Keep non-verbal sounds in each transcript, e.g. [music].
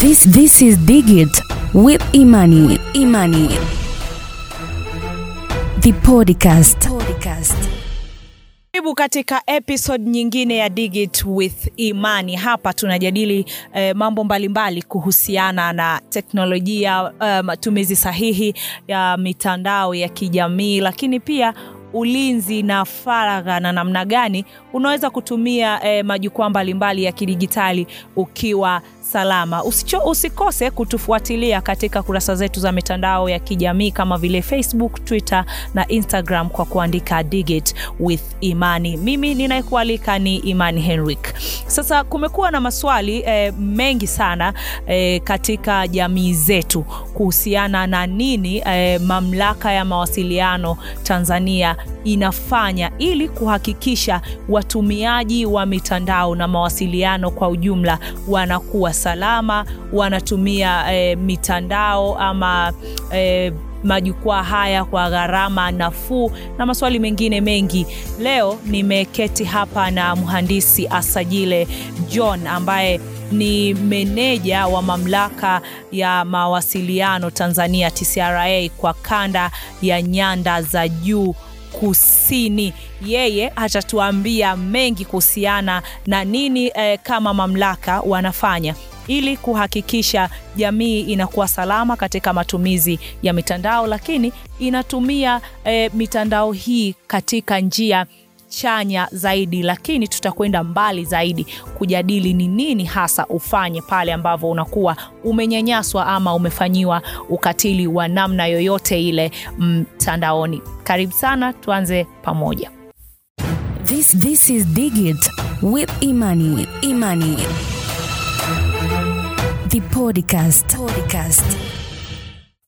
This this is Digit with Imani. Imani. The podcast. podcast. Karibu katika episode nyingine ya Digit with Imani. Hapa tunajadili eh, mambo mbalimbali kuhusiana na teknolojia, eh, matumizi sahihi ya mitandao ya kijamii, lakini pia ulinzi na faragha na namna gani unaweza kutumia eh, majukwaa mbalimbali ya kidijitali ukiwa salama. Usicho, usikose kutufuatilia katika kurasa zetu za mitandao ya kijamii kama vile Facebook, Twitter na Instagram kwa kuandika Digit with Imani. Mimi ninayekualika ni Imani Henrik. Sasa kumekuwa na maswali eh, mengi sana eh, katika jamii zetu kuhusiana na nini eh, mamlaka ya mawasiliano Tanzania inafanya ili kuhakikisha watumiaji wa mitandao na mawasiliano kwa ujumla wanakuwa salama, wanatumia e, mitandao ama e, majukwaa haya kwa gharama nafuu na maswali mengine mengi. Leo nimeketi hapa na mhandisi Asajile John ambaye ni meneja wa mamlaka ya mawasiliano Tanzania TCRA kwa kanda ya nyanda za juu kusini. Yeye atatuambia mengi kuhusiana na nini eh, kama mamlaka wanafanya ili kuhakikisha jamii inakuwa salama katika matumizi ya mitandao, lakini inatumia e, mitandao hii katika njia chanya zaidi, lakini tutakwenda mbali zaidi kujadili ni nini hasa ufanye pale ambavyo unakuwa umenyanyaswa ama umefanyiwa ukatili wa namna yoyote ile mtandaoni. Karibu sana, tuanze pamoja. This this is Digit with Imani. Imani. The podcast. podcast.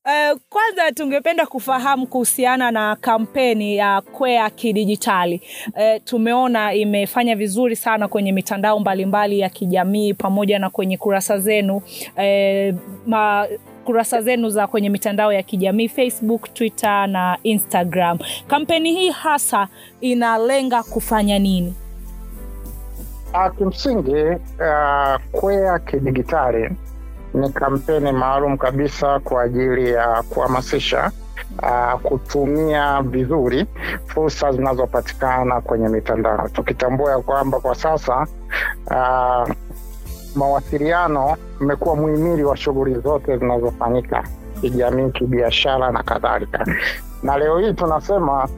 Uh, kwanza tungependa kufahamu kuhusiana na kampeni ya Kwea Kidijitali. Uh, tumeona imefanya vizuri sana kwenye mitandao mbalimbali ya kijamii pamoja na kwenye kurasa zenu uh, ma, kurasa zenu za kwenye mitandao ya kijamii Facebook, Twitter na Instagram. Kampeni hii hasa inalenga kufanya nini? Uh, kimsingi uh, Kwea Kidijitali ni kampeni maalum kabisa kwa ajili ya kuhamasisha uh, kutumia vizuri fursa zinazopatikana kwenye mitandao, tukitambua ya kwamba kwa sasa uh, mawasiliano imekuwa muhimili wa shughuli zote zinazofanyika kijamii, kibiashara na kadhalika. Na leo hii tunasema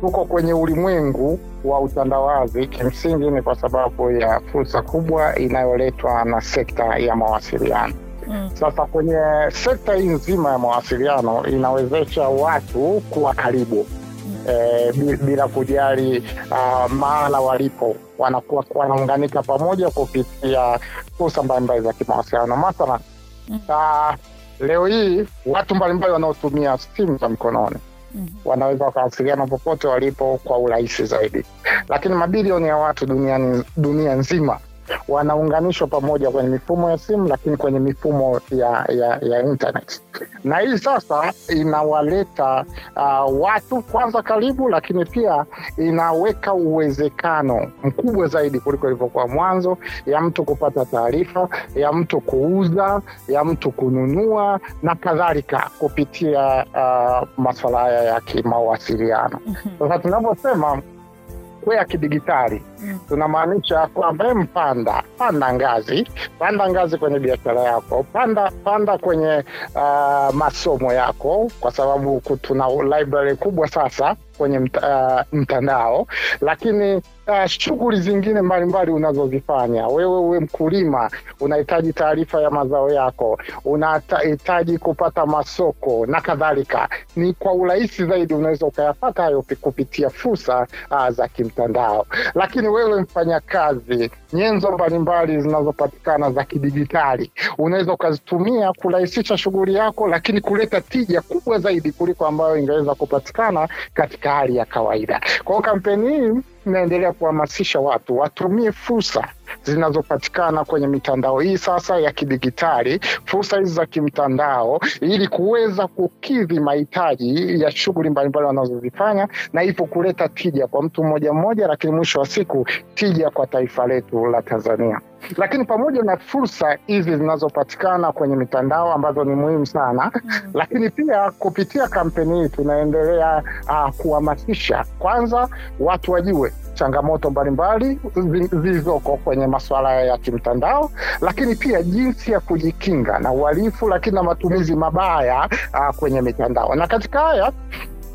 tuko kwenye ulimwengu wa utandawazi. Kimsingi ni kwa sababu ya fursa kubwa inayoletwa na sekta ya mawasiliano. Mm. Sasa kwenye sekta hii nzima ya mawasiliano inawezesha watu kuwa karibu e, bila kujali uh, mahala walipo, wanakuwa wanaunganika pamoja kupitia fursa mbalimbali za kimawasiliano. Mathalan mm. uh, leo hii watu mbalimbali wanaotumia simu za mkononi wanaweza wakawasiliana popote walipo kwa urahisi zaidi, lakini mabilioni ya watu duniani, dunia nzima wanaunganishwa pamoja kwenye mifumo ya simu, lakini kwenye mifumo ya, ya, ya internet. Na hii sasa inawaleta uh, watu kwanza karibu, lakini pia inaweka uwezekano mkubwa zaidi kuliko ilivyokuwa mwanzo, ya mtu kupata taarifa, ya mtu kuuza, ya mtu kununua na kadhalika kupitia uh, maswala haya ya kimawasiliano. Sasa tunavyosema Kwea Kidigitali mm. tunamaanisha kwamba mpanda panda ngazi, panda ngazi kwenye biashara yako, panda panda kwenye uh, masomo yako, kwa sababu tuna library kubwa sasa kwenye mta, uh, mtandao, lakini uh, shughuli zingine mbalimbali unazozifanya wewe, uwe mkulima, unahitaji taarifa ya mazao yako, unahitaji kupata masoko na kadhalika, ni kwa urahisi zaidi unaweza ukayapata hayo kupitia fursa uh, za kimtandao. Lakini wewe mfanyakazi, nyenzo mbalimbali zinazopatikana za kidijitali unaweza ukazitumia kurahisisha shughuli yako, lakini kuleta tija kubwa zaidi kuliko ambayo ingeweza kupatikana katika hali ya kawaida. Kwa kampeni hii inaendelea kuhamasisha watu watumie fursa zinazopatikana kwenye mitandao hii sasa ya kidigitali, fursa hizi za kimtandao, ili kuweza kukidhi mahitaji ya shughuli mbalimbali wanazozifanya, na hivyo kuleta tija kwa mtu mmoja mmoja, lakini mwisho wa siku tija kwa taifa letu la Tanzania. Lakini pamoja na fursa hizi zinazopatikana kwenye mitandao ambazo ni muhimu sana Mm. lakini pia kupitia kampeni hii tunaendelea uh, kuhamasisha kwanza watu wajue changamoto mbalimbali zilizoko kwenye masuala ya kimtandao, lakini pia jinsi ya kujikinga na uhalifu, lakini na matumizi mabaya uh, kwenye mitandao. Na katika haya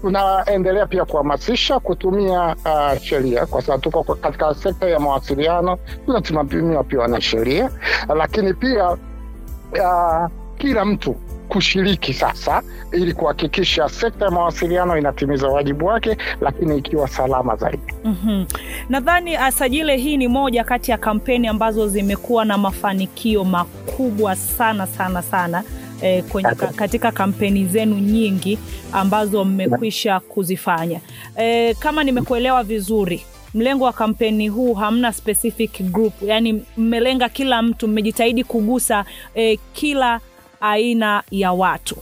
tunaendelea pia kuhamasisha kutumia uh, sheria kwa sababu tuko katika sekta ya mawasiliano, tunasimamiwa pia na sheria, lakini pia uh, kila mtu kushiriki sasa ili kuhakikisha sekta ya mawasiliano inatimiza wajibu wake, lakini ikiwa salama zaidi. Mhm. Nadhani uh, Sajile, hii ni moja kati ya kampeni ambazo zimekuwa na mafanikio makubwa sana sana sana eh, kwenye, katika kampeni zenu nyingi ambazo mmekwisha kuzifanya. Eh, kama nimekuelewa vizuri mlengo wa kampeni huu hamna specific group, yani mmelenga kila mtu, mmejitahidi kugusa eh, kila aina ya watu.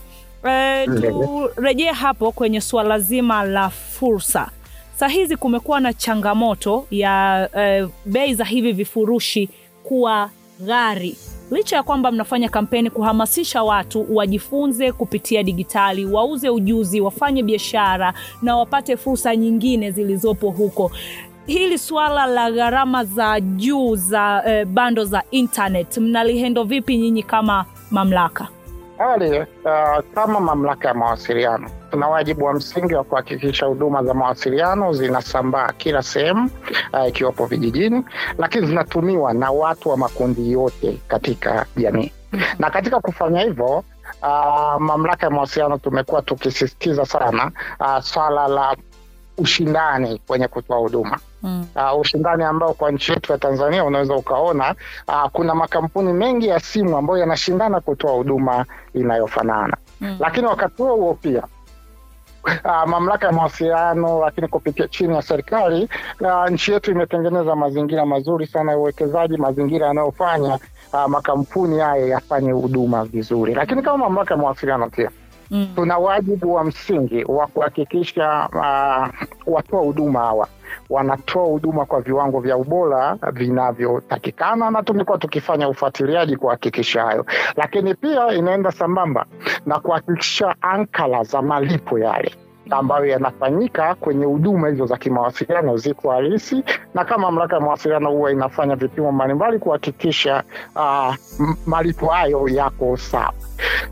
Eh, turejee hapo kwenye suala zima la fursa. Saa hizi kumekuwa na changamoto ya eh, bei za hivi vifurushi kuwa ghali, licha ya kwamba mnafanya kampeni kuhamasisha watu wajifunze kupitia digitali, wauze ujuzi, wafanye biashara na wapate fursa nyingine zilizopo huko. Hili suala la gharama za juu za eh, bando za internet mnalihendo vipi nyinyi kama mamlaka? Hali uh, kama mamlaka ya mawasiliano tuna wajibu wa msingi wa kuhakikisha huduma za mawasiliano zinasambaa kila sehemu uh, ikiwapo vijijini, lakini zinatumiwa na watu wa makundi yote katika jamii. Na katika kufanya hivyo uh, mamlaka ya mawasiliano tumekuwa tukisisitiza sana uh, swala la ushindani kwenye kutoa huduma Mm. uh, ushindani ambao kwa nchi yetu ya Tanzania unaweza ukaona uh, kuna makampuni mengi ya simu ambayo yanashindana kutoa huduma inayofanana Mm. lakini wakati huo huo pia Uh, mamlaka ya mawasiliano lakini kupitia chini ya serikali uh, nchi yetu imetengeneza mazingira mazuri sana ya uwekezaji, mazingira yanayofanya uh, makampuni haya yafanye huduma vizuri. Lakini kama mamlaka ya mawasiliano pia Mm. tuna wajibu wa msingi wa kuhakikisha uh, watoa huduma hawa. Wanatoa huduma kwa viwango vya ubora vinavyotakikana, na tumekuwa tukifanya ufuatiliaji kuhakikisha hayo, lakini pia inaenda sambamba na kuhakikisha ankala za malipo yale ambayo yanafanyika kwenye huduma hizo za kimawasiliano ziko halisi, na kama mamlaka ya mawasiliano huwa inafanya vipimo mbalimbali kuhakikisha uh, malipo hayo yako sawa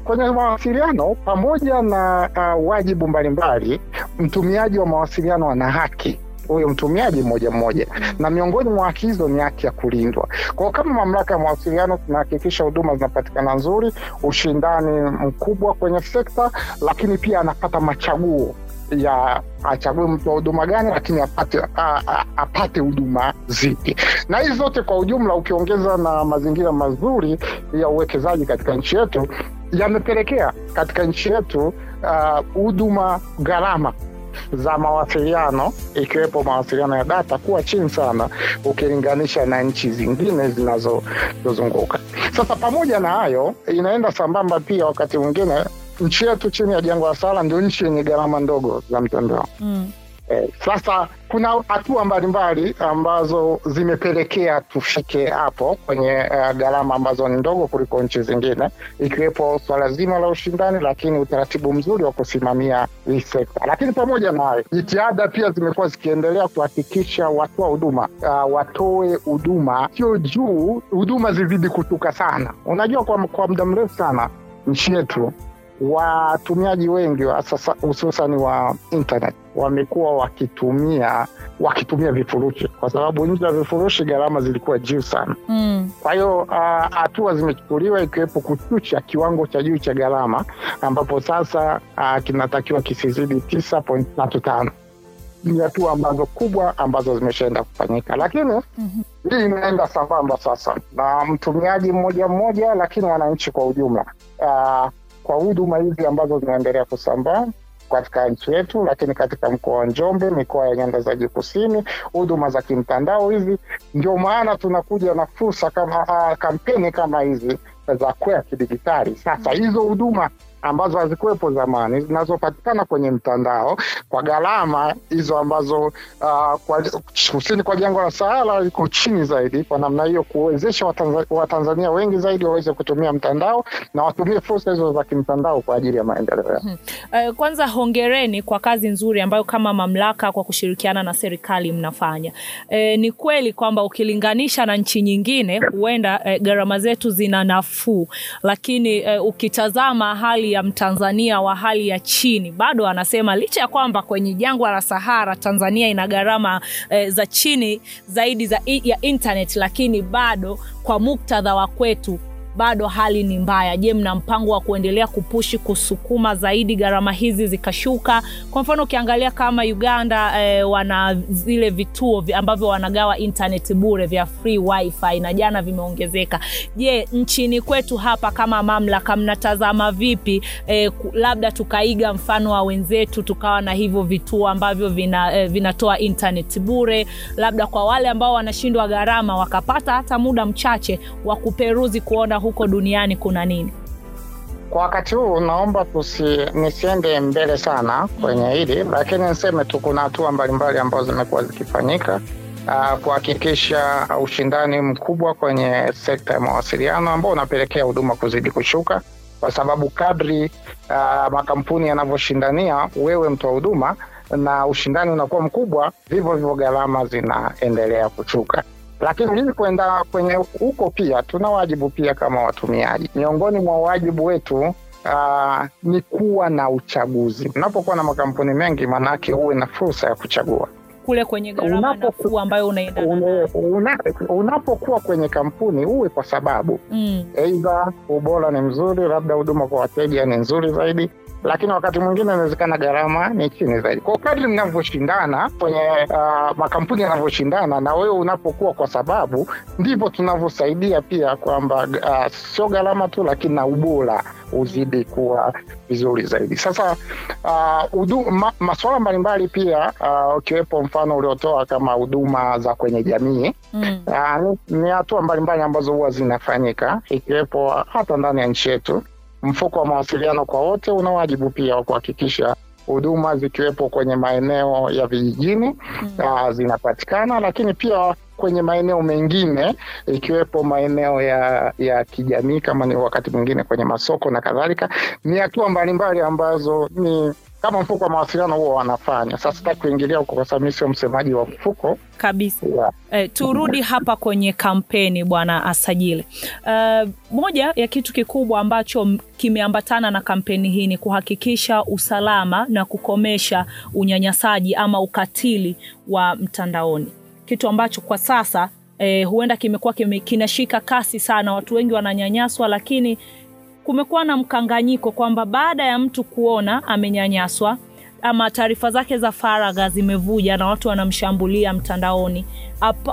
kwenye mawasiliano. Pamoja na uh, wajibu mbalimbali, mtumiaji wa mawasiliano ana haki huyo mtumiaji mmoja mmoja, na miongoni mwa haki hizo ni haki ya kulindwa. Kwa kama mamlaka ya mawasiliano tunahakikisha huduma zinapatikana nzuri, ushindani mkubwa kwenye sekta, lakini pia anapata machaguo ya achague mtu wa huduma gani, lakini apate a, a, apate huduma zipi, na hizi zote kwa ujumla, ukiongeza na mazingira mazuri ya uwekezaji katika nchi yetu yamepelekea katika nchi yetu huduma huduma gharama za mawasiliano ikiwepo mawasiliano ya data kuwa chini sana ukilinganisha na nchi zingine zinazozunguka. Sasa pamoja na hayo, inaenda sambamba pia, wakati mwingine nchi yetu chini ya jangwa la Sahara ndio nchi yenye gharama ndogo za mtandao. Mm. Eh, sasa kuna hatua mbalimbali ambazo zimepelekea tufike hapo kwenye uh, gharama ambazo ni ndogo kuliko nchi zingine, ikiwepo swala zima la ushindani, lakini utaratibu mzuri wa kusimamia hii sekta. Lakini pamoja na hayo, jitihada pia zimekuwa zikiendelea kuhakikisha watoa huduma uh, watoe huduma sio juu, huduma zizidi kutuka sana. Unajua, kwa, kwa muda mrefu sana nchi yetu watumiaji wengi hususan wa internet wamekuwa wakitumia wakitumia vifurushi kwa sababu nje ya vifurushi gharama zilikuwa juu sana. Mm. Kwa hiyo hatua hatua zimechukuliwa ikiwepo kushusha kiwango cha juu cha gharama ambapo sasa uh, kinatakiwa kisizidi tisa point tatu tano. Ni hatua ambazo kubwa ambazo zimeshaenda kufanyika, lakini Mhm. hii inaenda sambamba sasa na mtumiaji mmoja mmoja, lakini wananchi kwa ujumla uh, kwa huduma hizi ambazo zinaendelea kusambaa katika nchi yetu, lakini katika mkoa wa Njombe, mikoa ya nyanda za juu kusini, huduma za kimtandao hizi, ndio maana tunakuja na fursa kama uh, kampeni kama hizi za kwea kidigitali. Sasa hizo huduma ambazo hazikuwepo zamani zinazopatikana kwenye mtandao kwa gharama hizo ambazo uh, kwa, kusini kwa jangwa la Sahara iko chini zaidi. Kwa namna hiyo kuwezesha Watanzania, Watanzania wengi zaidi waweze kutumia mtandao na watumie fursa hizo za kimtandao kwa ajili ya maendeleo yao. Uh, kwanza hongereni kwa kazi nzuri ambayo kama mamlaka kwa kushirikiana na serikali mnafanya. Uh, ni kweli kwamba ukilinganisha na nchi nyingine huenda uh, gharama zetu zina nafuu, lakini uh, ukitazama hali ya Mtanzania wa hali ya chini. Bado anasema licha ya kwamba kwenye jangwa la Sahara Tanzania ina gharama e, za chini zaidi za ya internet, lakini bado kwa muktadha wa kwetu bado hali ni mbaya. Je, mna mpango wa kuendelea kupushi kusukuma zaidi gharama hizi zikashuka? Kwa mfano ukiangalia kama Uganda eh, wana zile vituo ambavyo wanagawa internet bure vya free wifi na jana vimeongezeka. Je, nchini kwetu hapa kama mamlaka mnatazama vipi eh, labda tukaiga mfano wa wenzetu tukawa na hivyo vituo ambavyo vina, eh, vinatoa internet bure, labda kwa wale ambao wanashindwa gharama wakapata hata muda mchache wa kuperuzi kuona huko duniani kuna nini? Kwa wakati huu naomba tusi, nisiende mbele sana kwenye hili, lakini niseme tu kuna hatua mbalimbali ambazo zimekuwa zikifanyika uh, kuhakikisha ushindani mkubwa kwenye sekta ya mawasiliano ambao unapelekea huduma kuzidi kushuka, kwa sababu kadri uh, makampuni yanavyoshindania wewe mtoa huduma na ushindani unakuwa mkubwa, vivyo hivyo gharama zinaendelea kushuka lakini ili kuenda kwenye huko pia tuna wajibu pia kama watumiaji. Miongoni mwa wajibu wetu uh, ni kuwa na uchaguzi. Unapokuwa na makampuni mengi, maanake uwe na fursa ya kuchagua kule kwenye gharama nafuu ambayo unaendana una, una, unapokuwa kwenye kampuni uwe kwa sababu eidha aidha ubora ni mzuri, labda huduma kwa wateja ni nzuri zaidi lakini wakati mwingine inawezekana gharama ni chini zaidi. Kwa kadri mnavyoshindana kwenye uh, makampuni yanavyoshindana na wewe unapokuwa kwa sababu, ndivyo tunavyosaidia pia kwamba uh, sio gharama tu, lakini na ubora uzidi kuwa vizuri zaidi. Sasa uh, ma, masuala mbalimbali pia ukiwepo uh, mfano uliotoa kama huduma za kwenye jamii mm. uh, ni hatua mbalimbali ambazo huwa zinafanyika ikiwepo hata ndani ya nchi yetu mfuko wa mawasiliano kwa wote una wajibu pia wa kuhakikisha huduma zikiwepo kwenye maeneo ya vijijini mm. uh, zinapatikana, lakini pia kwenye maeneo mengine ikiwepo maeneo ya ya kijamii kama ni wakati mwingine kwenye masoko na kadhalika. Ni hatua mbalimbali ambazo ni kama mfuko wa mawasiliano huo wanafanya. Sasa sitaki kuingilia huko kwa sababu mi sio msemaji wa mfuko kabisa. Yeah. Eh, turudi hapa kwenye kampeni Bwana Asajile. Uh, moja ya kitu kikubwa ambacho kimeambatana na kampeni hii ni kuhakikisha usalama na kukomesha unyanyasaji ama ukatili wa mtandaoni, kitu ambacho kwa sasa eh, huenda kimekuwa kime, kinashika kasi sana. Watu wengi wananyanyaswa, lakini kumekuwa na mkanganyiko kwamba baada ya mtu kuona amenyanyaswa ama taarifa zake za faragha zimevuja na watu wanamshambulia mtandaoni,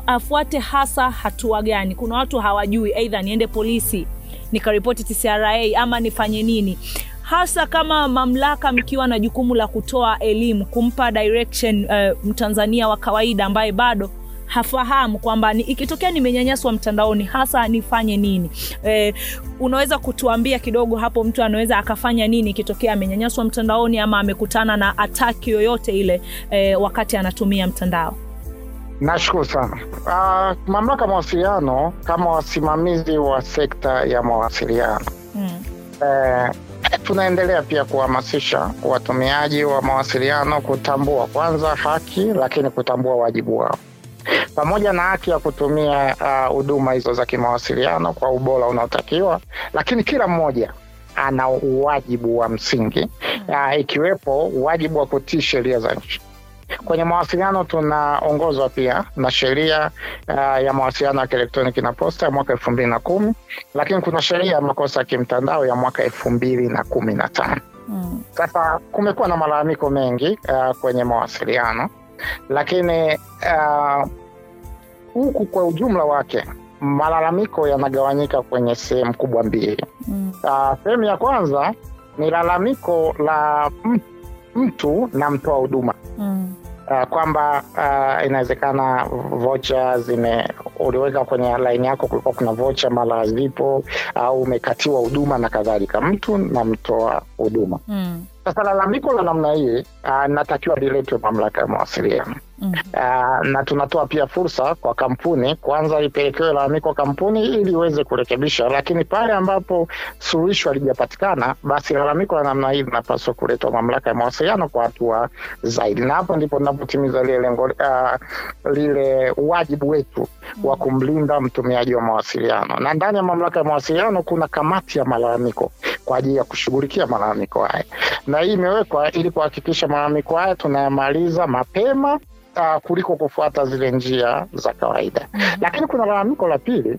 afuate hasa hatua gani? Kuna watu hawajui, aidha niende polisi nikaripoti TCRA ama nifanye nini, hasa kama mamlaka mkiwa na jukumu la kutoa elimu, kumpa direction uh, mtanzania wa kawaida ambaye bado hafahamu kwamba ni, ikitokea nimenyanyaswa mtandaoni hasa nifanye nini? E, unaweza kutuambia kidogo hapo, mtu anaweza akafanya nini ikitokea amenyanyaswa mtandaoni ama amekutana na ataki yoyote ile e, wakati anatumia mtandao? Nashukuru sana. Uh, mamlaka mawasiliano kama wasimamizi wa sekta ya mawasiliano mm. eh, tunaendelea pia kuhamasisha watumiaji wa mawasiliano kutambua kwanza haki, lakini kutambua wajibu wao pamoja na haki ya kutumia huduma uh, hizo za kimawasiliano kwa ubora unaotakiwa, lakini kila mmoja ana uwajibu wa msingi uh, ikiwepo wajibu wa kutii sheria za nchi. Kwenye mawasiliano tunaongozwa pia na sheria uh, ya mawasiliano ya kielektroniki na posta ya mwaka elfu mbili na kumi lakini kuna sheria ya makosa ya kimtandao ya mwaka elfu mbili na kumi na tano mm. Sasa kumekuwa na malalamiko mengi uh, kwenye mawasiliano lakini huku uh, kwa ujumla wake malalamiko yanagawanyika kwenye sehemu kubwa mbili. mm. Uh, sehemu ya kwanza ni lalamiko la mtu na mtoa huduma mm. uh, kwamba uh, inawezekana vocha zime uliweka kwenye laini yako, kulikuwa kuna vocha mara hazipo au umekatiwa huduma na kadhalika, mtu na mtoa huduma. Mm. Sasa lalamiko la namna hii uh, natakiwa liletwe mamlaka ya mawasiliano Mm. uh, na tunatoa pia fursa kwa kampuni kwanza ipelekewe lalamiko kampuni ili iweze kurekebisha, lakini pale ambapo suluhisho halijapatikana, basi lalamiko la namna hii linapaswa kuletwa mamlaka ya mawasiliano kwa hatua zaidi, na hapo ndipo tunapotimiza lile lengo uh, lile wajibu wetu wa kumlinda mtumiaji wa mawasiliano, na ndani ya mamlaka ya mawasiliano kuna kamati ya malalamiko kwa ajili ya kushughulikia malalamiko haya, na hii imewekwa ili kuhakikisha malalamiko haya tunayamaliza mapema uh, kuliko kufuata zile njia za kawaida. Lakini kuna lalamiko la pili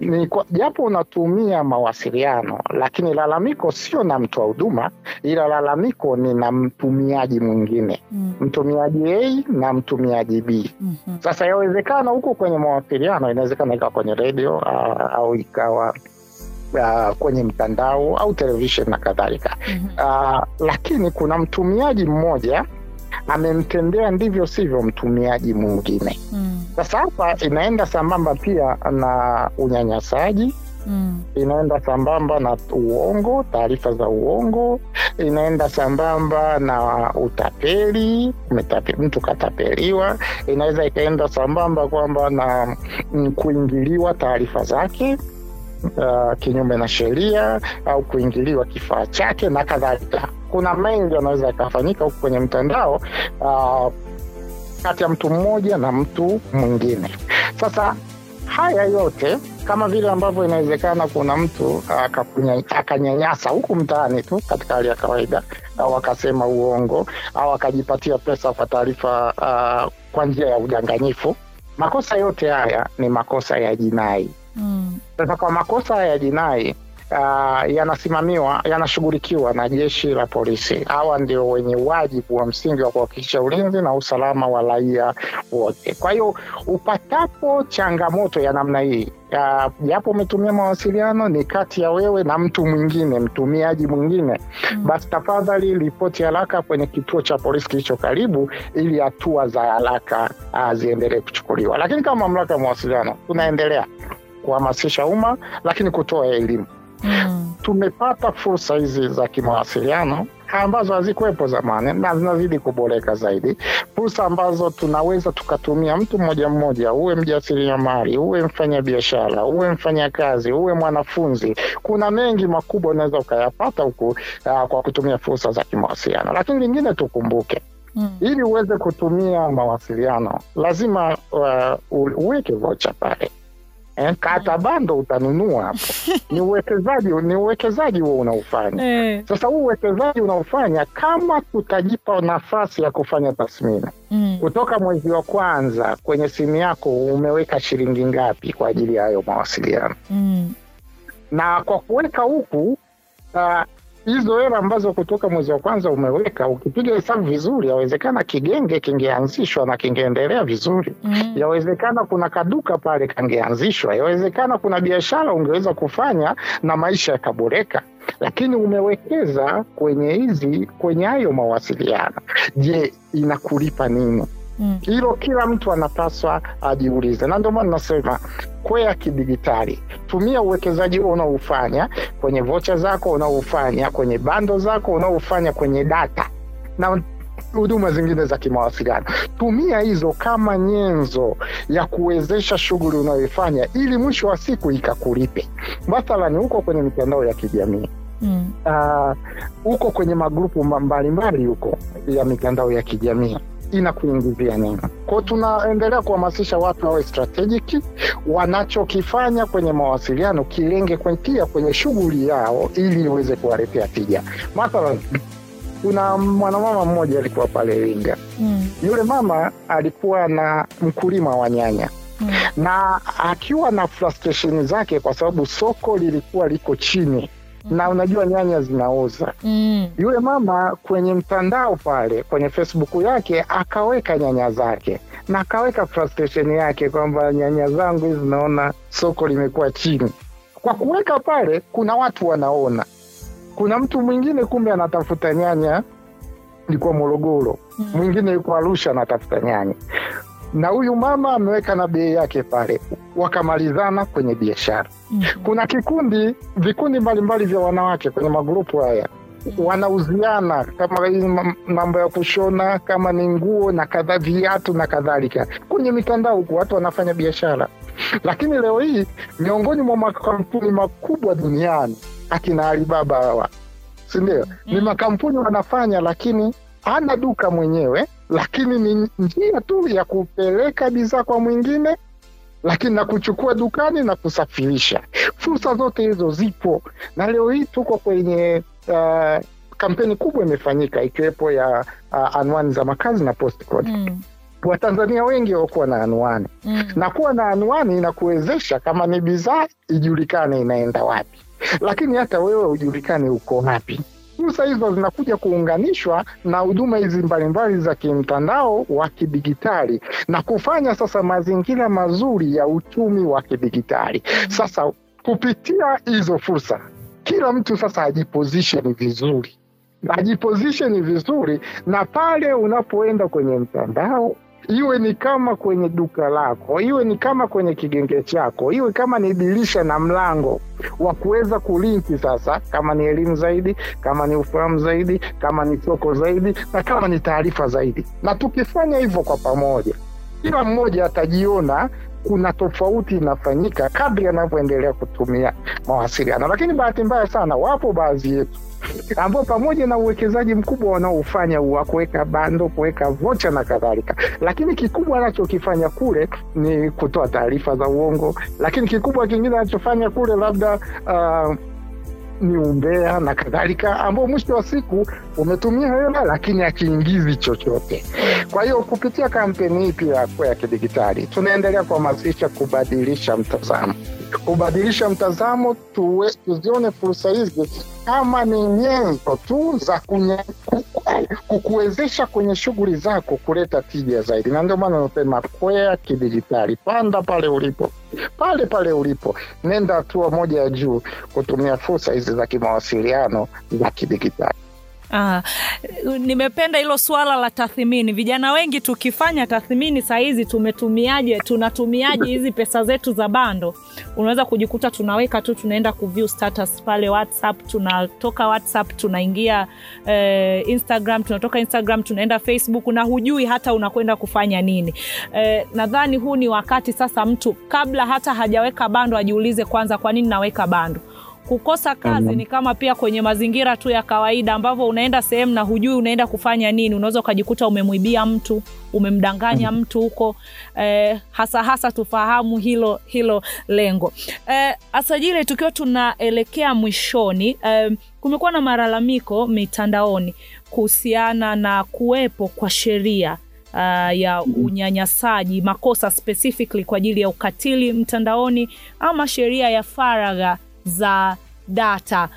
ni kwa- japo unatumia mawasiliano, lakini lalamiko sio na mtoa huduma, ila lalamiko ni na mtumiaji mwingine, Mm. mtumiaji A na mtumiaji B. Mhm. Sasa yawezekana huko kwenye mawasiliano, inawezekana ikawa kwenye redio uh, au ikawa uh, kwenye mtandao au televishen na kadhalika Mhm. uh, lakini kuna mtumiaji mmoja amemtendea ndivyo sivyo mtumiaji mwingine. Mm. Sasa hapa inaenda sambamba pia na unyanyasaji, Mm. inaenda sambamba na uongo, taarifa za uongo, inaenda sambamba na utapeli, mtu katapeliwa, inaweza ikaenda sambamba kwamba na mm, kuingiliwa taarifa zake uh, kinyume na sheria au kuingiliwa kifaa chake na kadhalika. Kuna mengi yanaweza yakafanyika huku kwenye mtandao uh, kati ya mtu mmoja na mtu mwingine. Sasa haya yote kama vile ambavyo inawezekana kuna mtu akanyanyasa huku mtaani tu katika hali ya kawaida, au akasema uongo au akajipatia pesa kwa taarifa uh, kwa njia ya udanganyifu. Makosa yote haya ni makosa ya jinai. Mm. Kwa makosa ya jinai uh, yanasimamiwa yanashughulikiwa na jeshi la polisi. Hawa ndio wenye wajibu wa msingi wa kuhakikisha ulinzi na usalama wa raia wote. Kwa hiyo upatapo changamoto ya namna hii uh, japo umetumia mawasiliano ni kati ya wewe na mtu mwingine, mtumiaji mwingine, Mm. basi tafadhali ripoti haraka kwenye kituo cha polisi kilicho karibu, ili hatua za haraka uh, ziendelee kuchukuliwa. Lakini kama mamlaka ya mawasiliano tunaendelea kuhamasisha umma, lakini kutoa elimu. Mm. Tumepata fursa hizi za kimawasiliano ambazo hazikuwepo zamani na zinazidi kuboreka zaidi, fursa ambazo tunaweza tukatumia mtu mmoja mmoja, uwe mjasiriamali, uwe mfanya biashara, uwe mfanya kazi, uwe mwanafunzi. Kuna mengi makubwa unaweza ukayapata huku uh, kwa kutumia fursa za kimawasiliano. Lakini lingine tukumbuke, Hmm. ili uweze kutumia mawasiliano lazima uh, uweke vocha pale eh, kata bando utanunua hapo. [laughs] Ni uwekezaji, ni uwekezaji huo unaofanya. Eh. Sasa huu uwekezaji unaofanya, kama tutajipa nafasi ya kufanya tathmini Mm. kutoka mwezi wa kwanza, kwenye simu yako umeweka shilingi ngapi kwa ajili ya hayo mawasiliano, Mm. na kwa kuweka huku uh, hizo hela ambazo kutoka mwezi wa kwanza umeweka, ukipiga hesabu vizuri, yawezekana kigenge kingeanzishwa na kingeendelea vizuri. Mm. Yawezekana kuna kaduka pale kangeanzishwa, yawezekana kuna biashara ungeweza kufanya na maisha yakaboreka, lakini umewekeza kwenye hizi kwenye hayo mawasiliano. Je, inakulipa nini? Mm. Hilo kila mtu anapaswa ajiulize, na ndio maana nasema kwea kidigitali. Tumia uwekezaji unaoufanya kwenye vocha zako, unaoufanya kwenye bando zako, unaoufanya kwenye data na huduma zingine za kimawasiliano. Tumia hizo kama nyenzo ya kuwezesha shughuli unayoifanya ili mwisho wa siku ikakulipe. Mathalani, huko kwenye mitandao ya kijamii Mm. uh, huko kwenye magrupu mbalimbali huko ya mitandao ya kijamii inakuingizia nini? Kwao tunaendelea kuhamasisha watu wawe strategic, wanachokifanya kwenye mawasiliano kilenge kwenye, pia kwenye shughuli yao ili iweze kuwaletea tija. Mathalan, kuna mwanamama mmoja alikuwa pale Iringa. Mm. Yule mama alikuwa na mkulima wa nyanya Mm. na akiwa na frustration zake kwa sababu soko lilikuwa liko chini na unajua nyanya zinaoza. Mm. Yule mama kwenye mtandao pale kwenye Facebook yake akaweka nyanya zake na akaweka frustration yake kwamba nyanya zangu hizi naona soko limekuwa chini. Kwa kuweka pale, kuna watu wanaona, kuna mtu mwingine kumbe anatafuta nyanya yuko Morogoro, Mm. mwingine yuko Arusha anatafuta nyanya, na huyu mama ameweka na bei yake pale, wakamalizana kwenye biashara. Mhm. Kuna kikundi vikundi mbalimbali vya wanawake kwenye magrupu haya wanauziana kama hii mambo ya kushona, kama ni nguo na kadha, viatu na kadhalika, kwenye mitandao huku watu wanafanya biashara. Lakini leo hii miongoni mwa makampuni makubwa duniani akina Alibaba hawa, si ndio? Ni Mm. makampuni wanafanya, lakini hana duka mwenyewe, lakini ni njia tu ya kupeleka bidhaa kwa mwingine lakini na kuchukua dukani na kusafirisha. Fursa zote hizo zipo, na leo hii tuko kwenye uh, kampeni kubwa imefanyika ikiwepo ya uh, anwani za makazi na postcode. Mm. Watanzania wengi wakuwa na anwani Mm. na kuwa na anwani inakuwezesha kama ni bidhaa ijulikane inaenda wapi, lakini hata wewe ujulikane uko wapi. Fursa hizo zinakuja kuunganishwa na huduma hizi mbalimbali za kimtandao wa kidigitali na kufanya sasa mazingira mazuri ya uchumi wa kidigitali. Sasa kupitia hizo fursa, kila mtu sasa ajiposition vizuri, ajiposition vizuri, na pale unapoenda kwenye mtandao iwe ni kama kwenye duka lako, iwe ni kama kwenye kigenge chako, iwe kama ni dirisha na mlango wa kuweza kulinki sasa, kama ni elimu zaidi, kama ni ufahamu zaidi, kama ni soko zaidi, na kama ni taarifa zaidi. Na tukifanya hivyo kwa pamoja, kila mmoja atajiona kuna tofauti inafanyika kadri anavyoendelea kutumia mawasiliano. Lakini bahati mbaya sana, wapo baadhi yetu ambao pamoja na uwekezaji mkubwa wanaofanya wa kuweka bando, kuweka vocha na kadhalika, lakini kikubwa anachokifanya kule ni kutoa taarifa za uongo, lakini kikubwa kingine anachofanya kule labda uh, ni umbea na kadhalika, ambao mwisho wa siku umetumia hela lakini akiingizi chochote. Kwa hiyo kupitia kampeni hii pia ya kidigitali tunaendelea kuhamasisha kubadilisha mtazamo, kubadilisha mtazamo, tuwe, tuzione fursa hizi. Kama ni nyenzo tu za kukuwezesha kwenye shughuli zako kuleta tija zaidi, na ndio maana nasema kwea kidigitali, panda pale ulipo, pale pale ulipo, nenda hatua moja ya juu kutumia fursa hizi za kimawasiliano za kidigitali. Ah, nimependa hilo swala la tathmini. Vijana wengi tukifanya tathmini saa hizi tumetumiaje, tunatumiaje hizi pesa zetu za bando, unaweza kujikuta tunaweka tu, tunaenda kuview status pale WhatsApp, tunatoka WhatsApp tunaingia eh, Instagram, tunatoka Instagram tunaenda Facebook na hujui hata unakwenda kufanya nini. Eh, nadhani huu ni wakati sasa mtu kabla hata hajaweka bando ajiulize kwanza, kwa nini naweka bando kukosa kazi Mhm. ni kama pia kwenye mazingira tu ya kawaida ambavyo unaenda sehemu na hujui unaenda kufanya nini. Unaweza ukajikuta umemwibia mtu, umemdanganya mtu huko eh, hasa hasa tufahamu hilo hilo lengo eh, Asajile, tukiwa tunaelekea mwishoni eh, kumekuwa na malalamiko mitandaoni kuhusiana na kuwepo kwa sheria uh, ya unyanyasaji, makosa specifically kwa ajili ya ukatili mtandaoni ama sheria ya faragha za data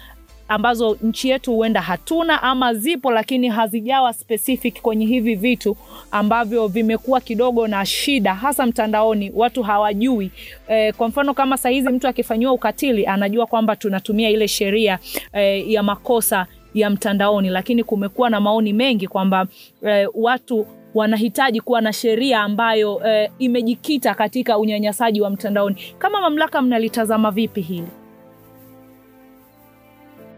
ambazo nchi yetu huenda hatuna ama zipo lakini hazijawa specific kwenye hivi vitu ambavyo vimekuwa kidogo na shida hasa mtandaoni, watu hawajui. E, kwa mfano kama sahizi mtu akifanyiwa ukatili anajua kwamba tunatumia ile sheria e, ya makosa ya mtandaoni, lakini kumekuwa na maoni mengi kwamba e, watu wanahitaji kuwa na sheria ambayo e, imejikita katika unyanyasaji wa mtandaoni. Kama mamlaka, mnalitazama vipi hili?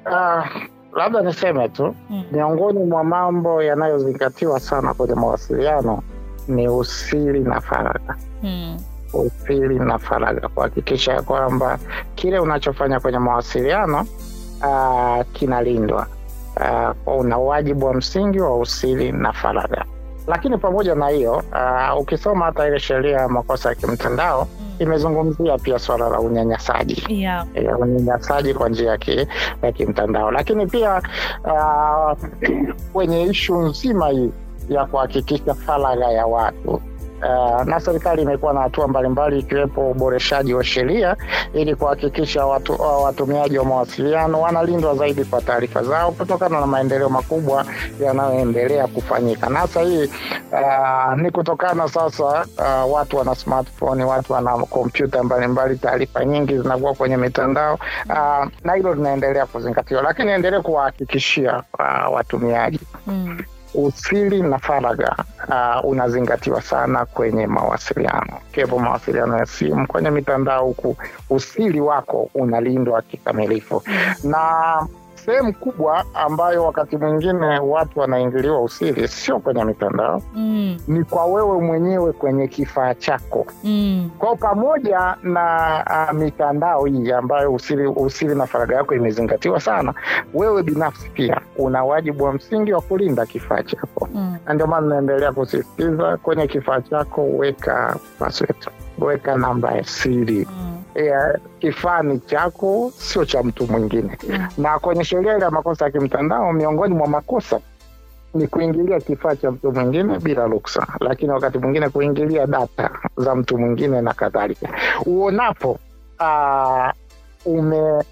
Uh, labda niseme tu Mm. miongoni mwa mambo yanayozingatiwa sana kwenye mawasiliano ni usiri na faragha. mm. Usiri na faragha, kuhakikisha ya kwamba kile unachofanya kwenye mawasiliano uh, kinalindwa. Uh, una wajibu wa msingi wa usiri na faragha. Lakini pamoja na hiyo uh, ukisoma hata ile sheria ya makosa ya kimtandao imezungumzia pia suala la unyanyasaji. Yeah. ya unyanyasaji kwa njia ya kimtandao, lakini pia uh, [clears throat] kwenye ishu nzima hii ya kuhakikisha faragha ya watu Uh, na serikali imekuwa na hatua mbalimbali ikiwepo uboreshaji wa sheria ili kuhakikisha watu, watumiaji wa mawasiliano wanalindwa zaidi kwa taarifa zao kutokana na maendeleo makubwa yanayoendelea kufanyika. Na hasa hii uh, ni kutokana sasa uh, watu wana smartphone, watu wana kompyuta mbalimbali, taarifa nyingi zinakuwa kwenye mitandao uh, na hilo linaendelea kuzingatiwa, lakini endelee kuwahakikishia watumiaji Mm. Usiri na faragha uh, unazingatiwa sana kwenye mawasiliano, ikiwepo mawasiliano ya simu, kwenye mitandao huku, usiri wako unalindwa kikamilifu. Na sehemu kubwa ambayo wakati mwingine watu wanaingiliwa usiri sio kwenye mitandao, Mm. ni kwa wewe mwenyewe kwenye kifaa chako Mm. kwao pamoja na uh, mitandao hii ambayo usiri, usiri na faragha yako imezingatiwa sana, wewe binafsi pia una wajibu wa msingi wa kulinda kifaa chako, Mm. na ndio maana naendelea kusisitiza kwenye kifaa chako, weka password, weka namba ya siri Mm. Ya kifani chako, sio cha mtu mwingine. Mm. Na kwenye sheria ile ya makosa ya kimtandao, miongoni mwa makosa ni kuingilia kifaa cha mtu mwingine bila ruksa, lakini wakati mwingine kuingilia data za mtu mwingine na kadhalika. Uonapo uh, ume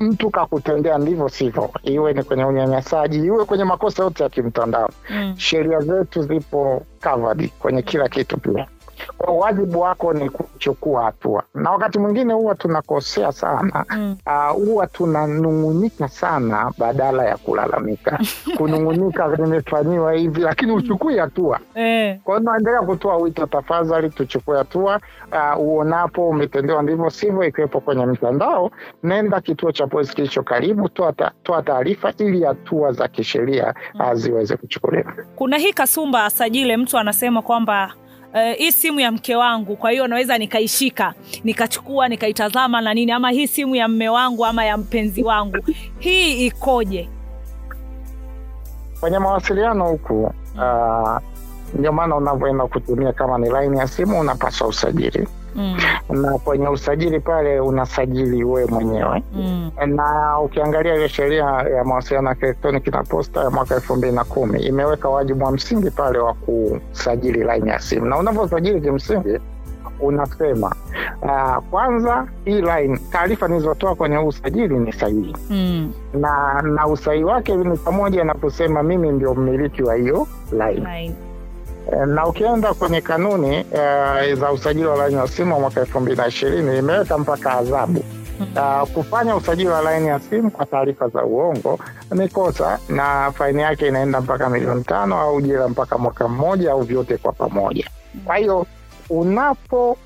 mtu kakutendea ndivyo sivyo, iwe ni kwenye unyanyasaji, iwe kwenye makosa yote ya kimtandao, Mm. sheria zetu zipo covered kwenye kila kitu pia. Kwa wajibu wako ni kuchukua hatua, na wakati mwingine huwa tunakosea sana Mm. Uh, huwa tunanung'unika sana badala ya kulalamika. [laughs] Kunung'unika, nimefanyiwa hivi, lakini uchukui hatua. Eh. Kwa hiyo naendelea kutoa wito, tafadhali tuchukue hatua. Uh, uonapo umetendewa ndivyo sivyo, ikiwepo kwenye mitandao, nenda kituo cha polisi kilicho karibu, toa taarifa ili hatua za kisheria mm. ziweze kuchukuliwa. kuna hii kasumba asajile mtu anasema kwamba eh, hii simu ya mke wangu kwa hiyo naweza nikaishika nikachukua nikaitazama na nini ama hii simu ya mme wangu ama ya mpenzi wangu. Hii ikoje? Kwenye mawasiliano huku uh, ndio maana unavyoenda kutumia kama ni laini ya simu unapaswa usajili mm, na kwenye usajili pale unasajili wewe mwenyewe. Mm, na ukiangalia ile sheria ya mawasiliano ya kielektroniki na posta ya mwaka elfu mbili na kumi imeweka wajibu wa msingi pale wa kusajili laini ya simu, na unavyosajili kimsingi unasema uh, kwanza hii line, taarifa nilizotoa kwenye huu usajili ni sahihi, mm, na na usahihi wake ni pamoja na kusema mimi ndio mmiliki wa hiyo line. Fine. Eh, na ukienda kwenye kanuni uh, za usajili wa laini ya simu wa mwaka elfu mbili na ishirini imeweka mpaka adhabu uh, kufanya usajili wa laini ya simu kwa taarifa za uongo ni kosa na faini yake inaenda mpaka milioni tano au jela mpaka mwaka mmoja au vyote kwa pamoja. Kwa hiyo unapo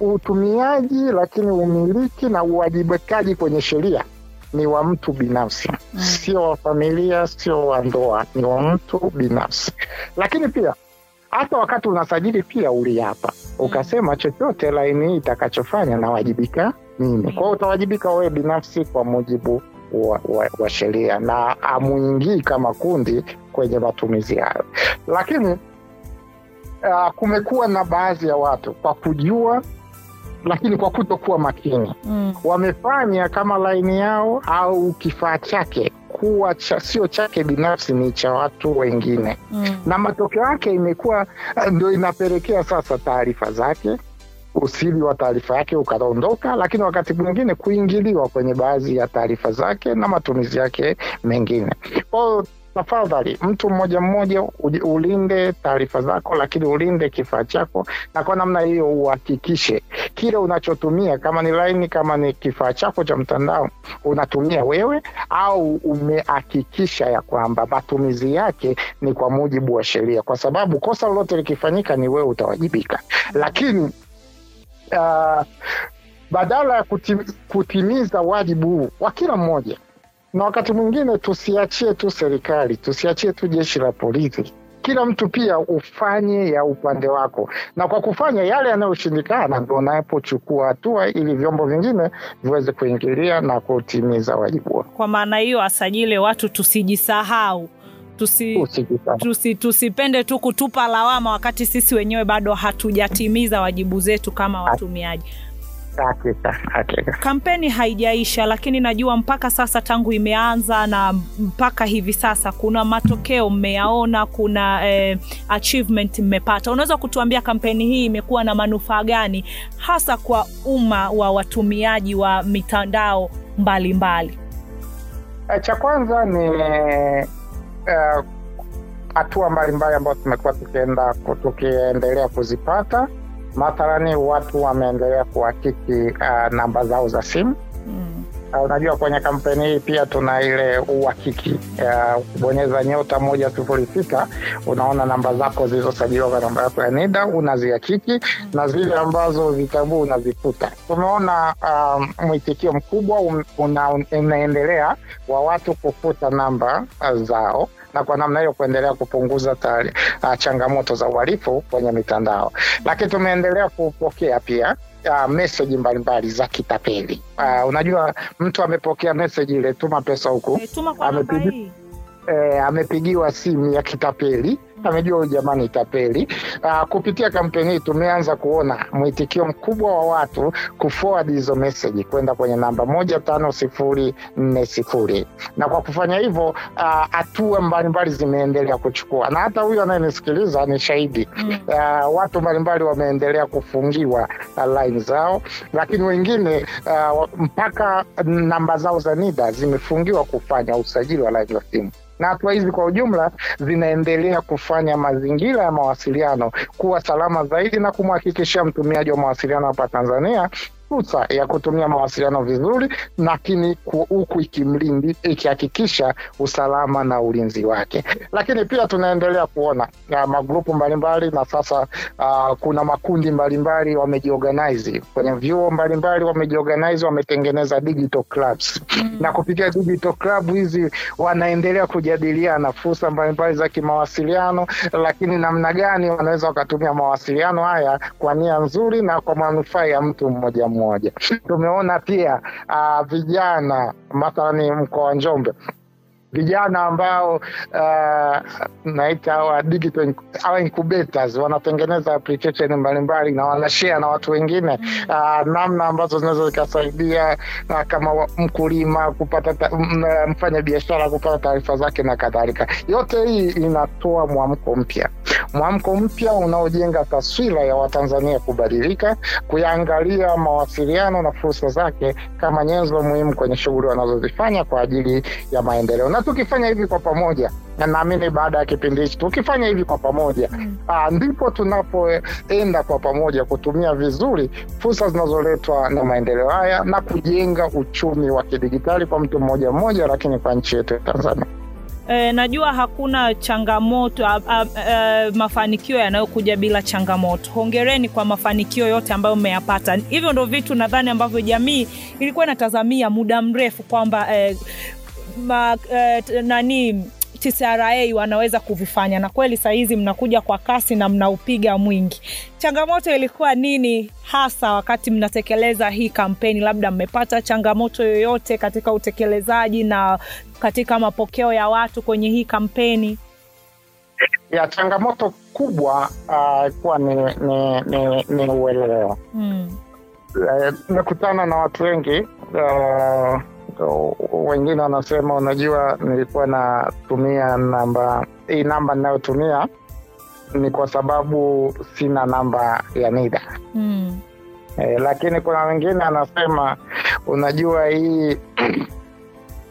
utumiaji lakini umiliki na uwajibikaji kwenye sheria ni wa mtu binafsi Mm. sio wa familia, sio wa ndoa, ni wa mtu binafsi. Lakini pia hata wakati unasajili pia uliapa ukasema, chochote laini hii itakachofanya nawajibika mimi. Kwa hiyo utawajibika wewe binafsi kwa mujibu wa, wa, wa sheria na amwingii kama kundi kwenye matumizi hayo. Lakini uh, kumekuwa na baadhi ya watu kwa kujua, lakini kwa kutokuwa makini. Mm, wamefanya kama laini yao au kifaa chake kuwa cha, sio chake binafsi, ni cha watu wengine, mm, na matokeo yake imekuwa eh, ndio inapelekea sasa taarifa zake, usiri wa taarifa yake ukaondoka, lakini wakati mwingine kuingiliwa kwenye baadhi ya taarifa zake na matumizi yake mengine. Kwa hiyo tafadhali, mtu mmoja mmoja ulinde taarifa zako, lakini ulinde kifaa chako, na kwa namna hiyo uhakikishe kile unachotumia kama ni laini, kama ni kifaa chako cha mtandao unatumia wewe, au umehakikisha ya kwamba matumizi yake ni kwa mujibu wa sheria, kwa sababu kosa lolote likifanyika ni wewe utawajibika. Lakini uh, badala ya kutimiza wajibu huu wa kila mmoja, na wakati mwingine tusiachie tu serikali, tusiachie tu jeshi la polisi. Kila mtu pia ufanye ya upande wako, na kwa kufanya yale yanayoshindikana, ndo unapochukua hatua ili vyombo vingine viweze kuingilia na kutimiza wajibu wao. kwa maana hiyo asajile watu tusijisahau. Tusi, tusi, tusipende tu kutupa lawama wakati sisi wenyewe bado hatujatimiza wajibu zetu kama watumiaji Hakika, hakika. kampeni haijaisha lakini najua mpaka sasa tangu imeanza na mpaka hivi sasa kuna matokeo mmeyaona kuna eh, achievement mmepata unaweza kutuambia kampeni hii imekuwa na manufaa gani hasa kwa umma wa watumiaji wa mitandao mbalimbali Eh, Cha kwanza ni hatua hatua mbalimbali ambazo tumekuwa tukienda tukiendelea kuzipata. Mathalani, watu wameendelea kuhakiki uh, namba zao za simu mm. Uh, unajua kwenye kampeni hii pia tuna ile uhakiki ya kubonyeza nyota moja sifuri sita unaona namba zako zilizosajiliwa kwa namba yako ya NIDA unazihakiki na zile ambazo zitambua unazifuta. Tumeona um, mkubwa um, una, unaendelea wa watu kufuta namba uh, zao na kwa namna hiyo kuendelea kupunguza tari, uh, changamoto za uhalifu kwenye mitandao, lakini tumeendelea kupokea pia uh, meseji mbalimbali za kitapeli. Uh, unajua mtu amepokea meseji ile, tuma pesa huku Eh, tuma kwa namba Amepigi- hii. eh, amepigiwa simu ya kitapeli amejua huyu jamani tapeli. Uh, kupitia kampeni hii tumeanza kuona mwitikio mkubwa wa watu kuforward hizo meseji kwenda kwenye namba moja tano sifuri nne sifuri. Na kwa kufanya hivyo hatua hatua mbalimbali zimeendelea kuchukua, na hata huyu anayenisikiliza ni shahidi. Mm. uh, watu mbalimbali wameendelea kufungiwa uh, line zao, lakini wengine uh, mpaka namba zao za NIDA zimefungiwa kufanya usajili wa line za simu na hatua hizi kwa ujumla zinaendelea kufanya mazingira ya mawasiliano kuwa salama zaidi na kumhakikishia mtumiaji wa mawasiliano hapa Tanzania fursa ya kutumia mawasiliano vizuri, lakini huku ikimlindi ikihakikisha usalama na ulinzi wake. Lakini pia tunaendelea kuona uh, magrupu mbalimbali na sasa uh, kuna makundi mbalimbali wamejiorganize kwenye vyuo mbalimbali wamejiorganize, wametengeneza digital clubs na kupitia digital club hizi wanaendelea kujadiliana fursa mbalimbali za kimawasiliano, lakini namna gani wanaweza wakatumia mawasiliano haya kwa nia nzuri na kwa manufaa ya mtu mmoja mmoja. Tumeona pia uh, vijana mathalani mkoa wa Njombe vijana ambao uh, naita hawa digital hawa incubators wanatengeneza application mbalimbali na wanashare na watu wengine uh, namna ambazo zinaweza zikasaidia uh, kama mkulima kupata mfanya biashara kupata taarifa zake na kadhalika. Yote hii inatoa mwamko mpya, mwamko mpya unaojenga taswira ya Watanzania kubadilika, kuyaangalia mawasiliano na fursa zake kama nyenzo muhimu kwenye shughuli wanazozifanya kwa ajili ya maendeleo. Na tukifanya hivi kwa pamoja, na naamini baada ya kipindi hichi tukifanya hivi kwa pamoja aa, ndipo tunapoenda kwa pamoja kutumia vizuri fursa zinazoletwa na maendeleo haya na kujenga uchumi wa kidigitali kwa mtu mmoja mmoja, lakini kwa nchi yetu ya Tanzania. E, najua hakuna changamoto a, a, a, mafanikio yanayokuja bila changamoto. Hongereni kwa mafanikio yote ambayo mmeyapata. Hivyo ndo vitu nadhani ambavyo jamii ilikuwa inatazamia muda mrefu kwamba e, ma, eh, nani TCRA wanaweza kuvifanya, na kweli saa hizi mnakuja kwa kasi na mnaupiga mwingi. Changamoto ilikuwa nini hasa wakati mnatekeleza hii kampeni? Labda mmepata changamoto yoyote katika utekelezaji na katika mapokeo ya watu kwenye hii kampeni? Ya changamoto kubwa ilikuwa uh, ni, ni, ni, ni uelewa Mm. Eh, na watu wengi uh, wengine wanasema unajua, nilikuwa natumia namba hii, namba ninayotumia ni kwa sababu sina namba ya NIDA. Mm. Eh, lakini kuna wengine anasema unajua hii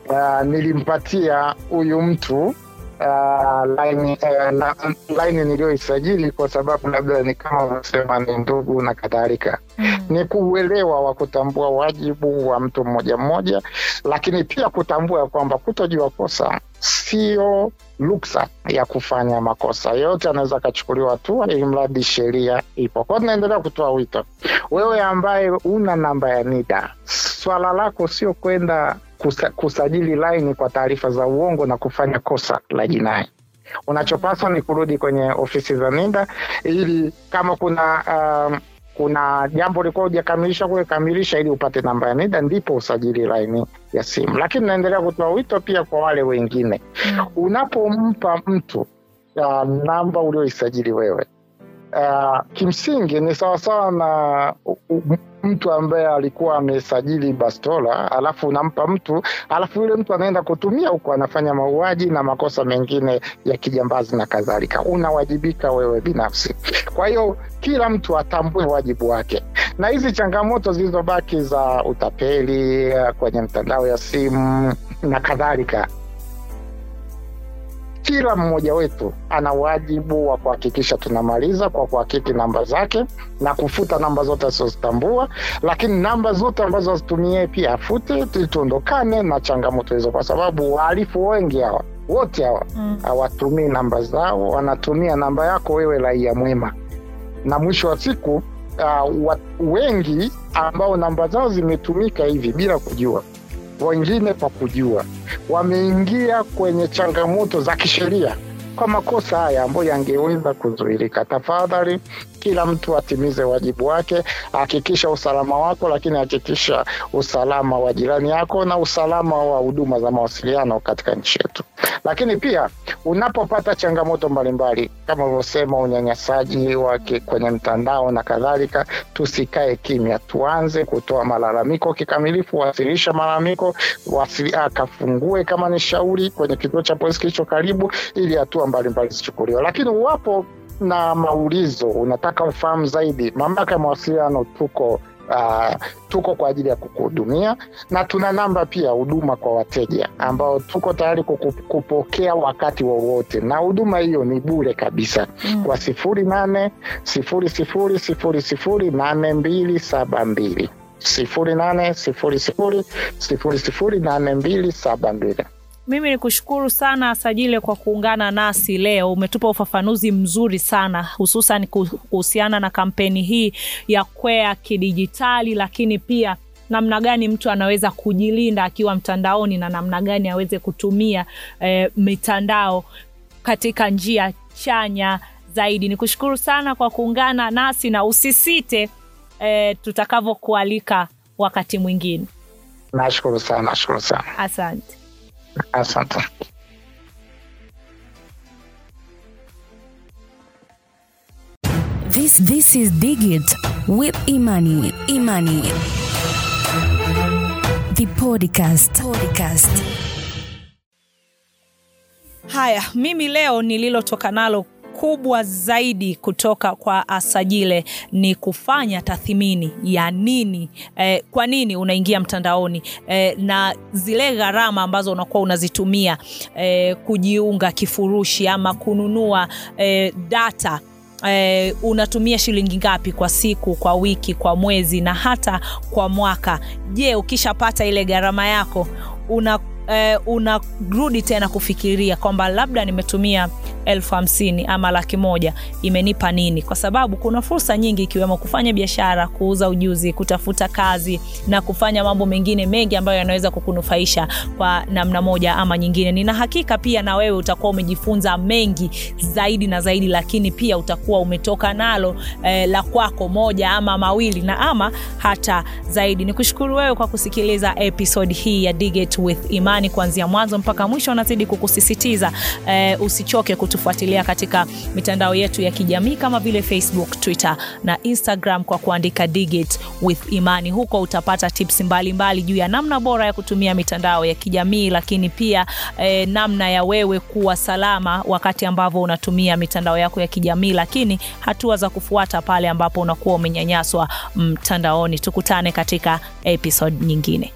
uh, [clears throat] nilimpatia huyu mtu uh, laini uh, laini niliyoisajili kwa sababu labda ni kama unasema ni ndugu na kadhalika Mm. ni kuuelewa wa kutambua wajibu wa mtu mmoja mmoja, lakini pia kutambua kwamba kutojua kosa sio ruksa ya kufanya makosa. Yote anaweza akachukuliwa hatua, ili mradi sheria ipo. Kwao tunaendelea kutoa wito, wewe ambaye una namba ya NIDA, swala lako sio kwenda kusa, kusajili laini kwa taarifa za uongo na kufanya kosa la jinai. Unachopaswa ni kurudi kwenye ofisi za NIDA ili kama kuna um, kuna jambo ulikuwa hujakamilisha kule, kamilisha ili upate namba ya NIDA, ndipo usajili laini ya simu. Lakini naendelea kutoa wito pia kwa wale wengine, Mm. unapompa mtu uh, namba ulioisajili wewe uh, kimsingi ni sawasawa na mtu ambaye alikuwa amesajili bastola, alafu unampa mtu, alafu yule mtu anaenda kutumia huko, anafanya mauaji na makosa mengine ya kijambazi na kadhalika. Unawajibika wewe binafsi. Kwa hiyo kila mtu atambue wajibu wake, na hizi changamoto zilizobaki za utapeli eh, kwenye mtandao ya simu na kadhalika kila mmoja wetu ana wajibu wa kuhakikisha tunamaliza kwa kuhakiki namba zake na kufuta namba zote asizozitambua, lakini namba zote ambazo azitumie pia afute, ili tuondokane na changamoto hizo, kwa sababu wahalifu wengi hawa wote hawa Mm. namba zao, wanatumia namba yako wewe raia mwema, na mwisho wa siku uh, wengi ambao namba zao zimetumika hivi bila kujua, wengine kwa kujua, wameingia kwenye changamoto za kisheria kwa makosa haya ambayo yangeweza kuzuilika. Tafadhali, kila mtu atimize wajibu wake, hakikisha usalama wako, lakini hakikisha usalama wa jirani yako na usalama wa huduma za mawasiliano katika nchi yetu. Lakini pia unapopata changamoto mbalimbali kama ulivyosema, unyanyasaji wake kwenye mtandao na kadhalika, tusikae kimya, tuanze kutoa malalamiko kikamilifu. Wasilisha malalamiko, wasili, akafungue kama ni shauri kwenye kituo cha polisi kilicho karibu, ili hatua mbalimbali zichukuliwe. Lakini uwapo na maulizo, unataka ufahamu zaidi, mamlaka ya mawasiliano tuko Uh, tuko kwa ajili ya kukuhudumia na tuna namba pia huduma kwa wateja ambao tuko tayari kupokea wakati wowote, na huduma hiyo ni bure kabisa Mm. kwa sifuri nane sifuri sifuri sifuri sifuri nane mbili saba mbili sifuri nane sifuri sifuri sifuri sifuri nane mbili saba mbili. Mimi ni kushukuru sana Sajile kwa kuungana nasi leo. Umetupa ufafanuzi mzuri sana, hususan kuhusiana na kampeni hii ya Kwea Kidijitali, lakini pia namna gani mtu anaweza kujilinda akiwa mtandaoni na namna gani aweze kutumia e, mitandao katika njia chanya zaidi. Ni kushukuru sana kwa kuungana nasi na usisite e, tutakavyokualika wakati mwingine. Nashukuru sana, nashukuru sana, Asante. Asante. This this is Digit with Imani. Imani. The podcast. Podcast. Haya, mimi leo nililotoka nalo kubwa zaidi kutoka kwa Asajile ni kufanya tathmini ya nini eh, kwa nini unaingia mtandaoni eh, na zile gharama ambazo unakuwa unazitumia eh, kujiunga kifurushi ama kununua eh, data Eh, unatumia shilingi ngapi kwa siku, kwa wiki, kwa mwezi na hata kwa mwaka? Je, ukishapata ile gharama yako una eh, unarudi tena kufikiria kwamba labda nimetumia elfu hamsini ama laki moja imenipa nini? Kwa sababu kuna fursa nyingi ikiwemo kufanya biashara, kuuza ujuzi, kutafuta kazi na kufanya mambo mengine mengi ambayo yanaweza kukunufaisha kwa namna moja ama nyingine. Nina hakika pia na wewe utakuwa umejifunza mengi zaidi na zaidi, lakini pia utakuwa umetoka nalo eh, la kwako moja ama mawili na ama hata zaidi. Nikushukuru wewe kwa kusikiliza episode hii ya Digit with Imani kuanzia mwanzo mpaka mwisho. Nazidi kukusisitiza eh, usichoke kutufuatilia katika mitandao yetu ya kijamii kama vile Facebook, Twitter na Instagram kwa kuandika Digit with Imani. Huko utapata tips mbalimbali juu ya namna bora ya kutumia mitandao ya kijamii, lakini pia eh, namna ya wewe kuwa salama wakati ambavyo unatumia mitandao yako ya kijamii, lakini hatua za kufuata pale ambapo unakuwa umenyanyaswa mtandaoni. Tukutane katika episode nyingine.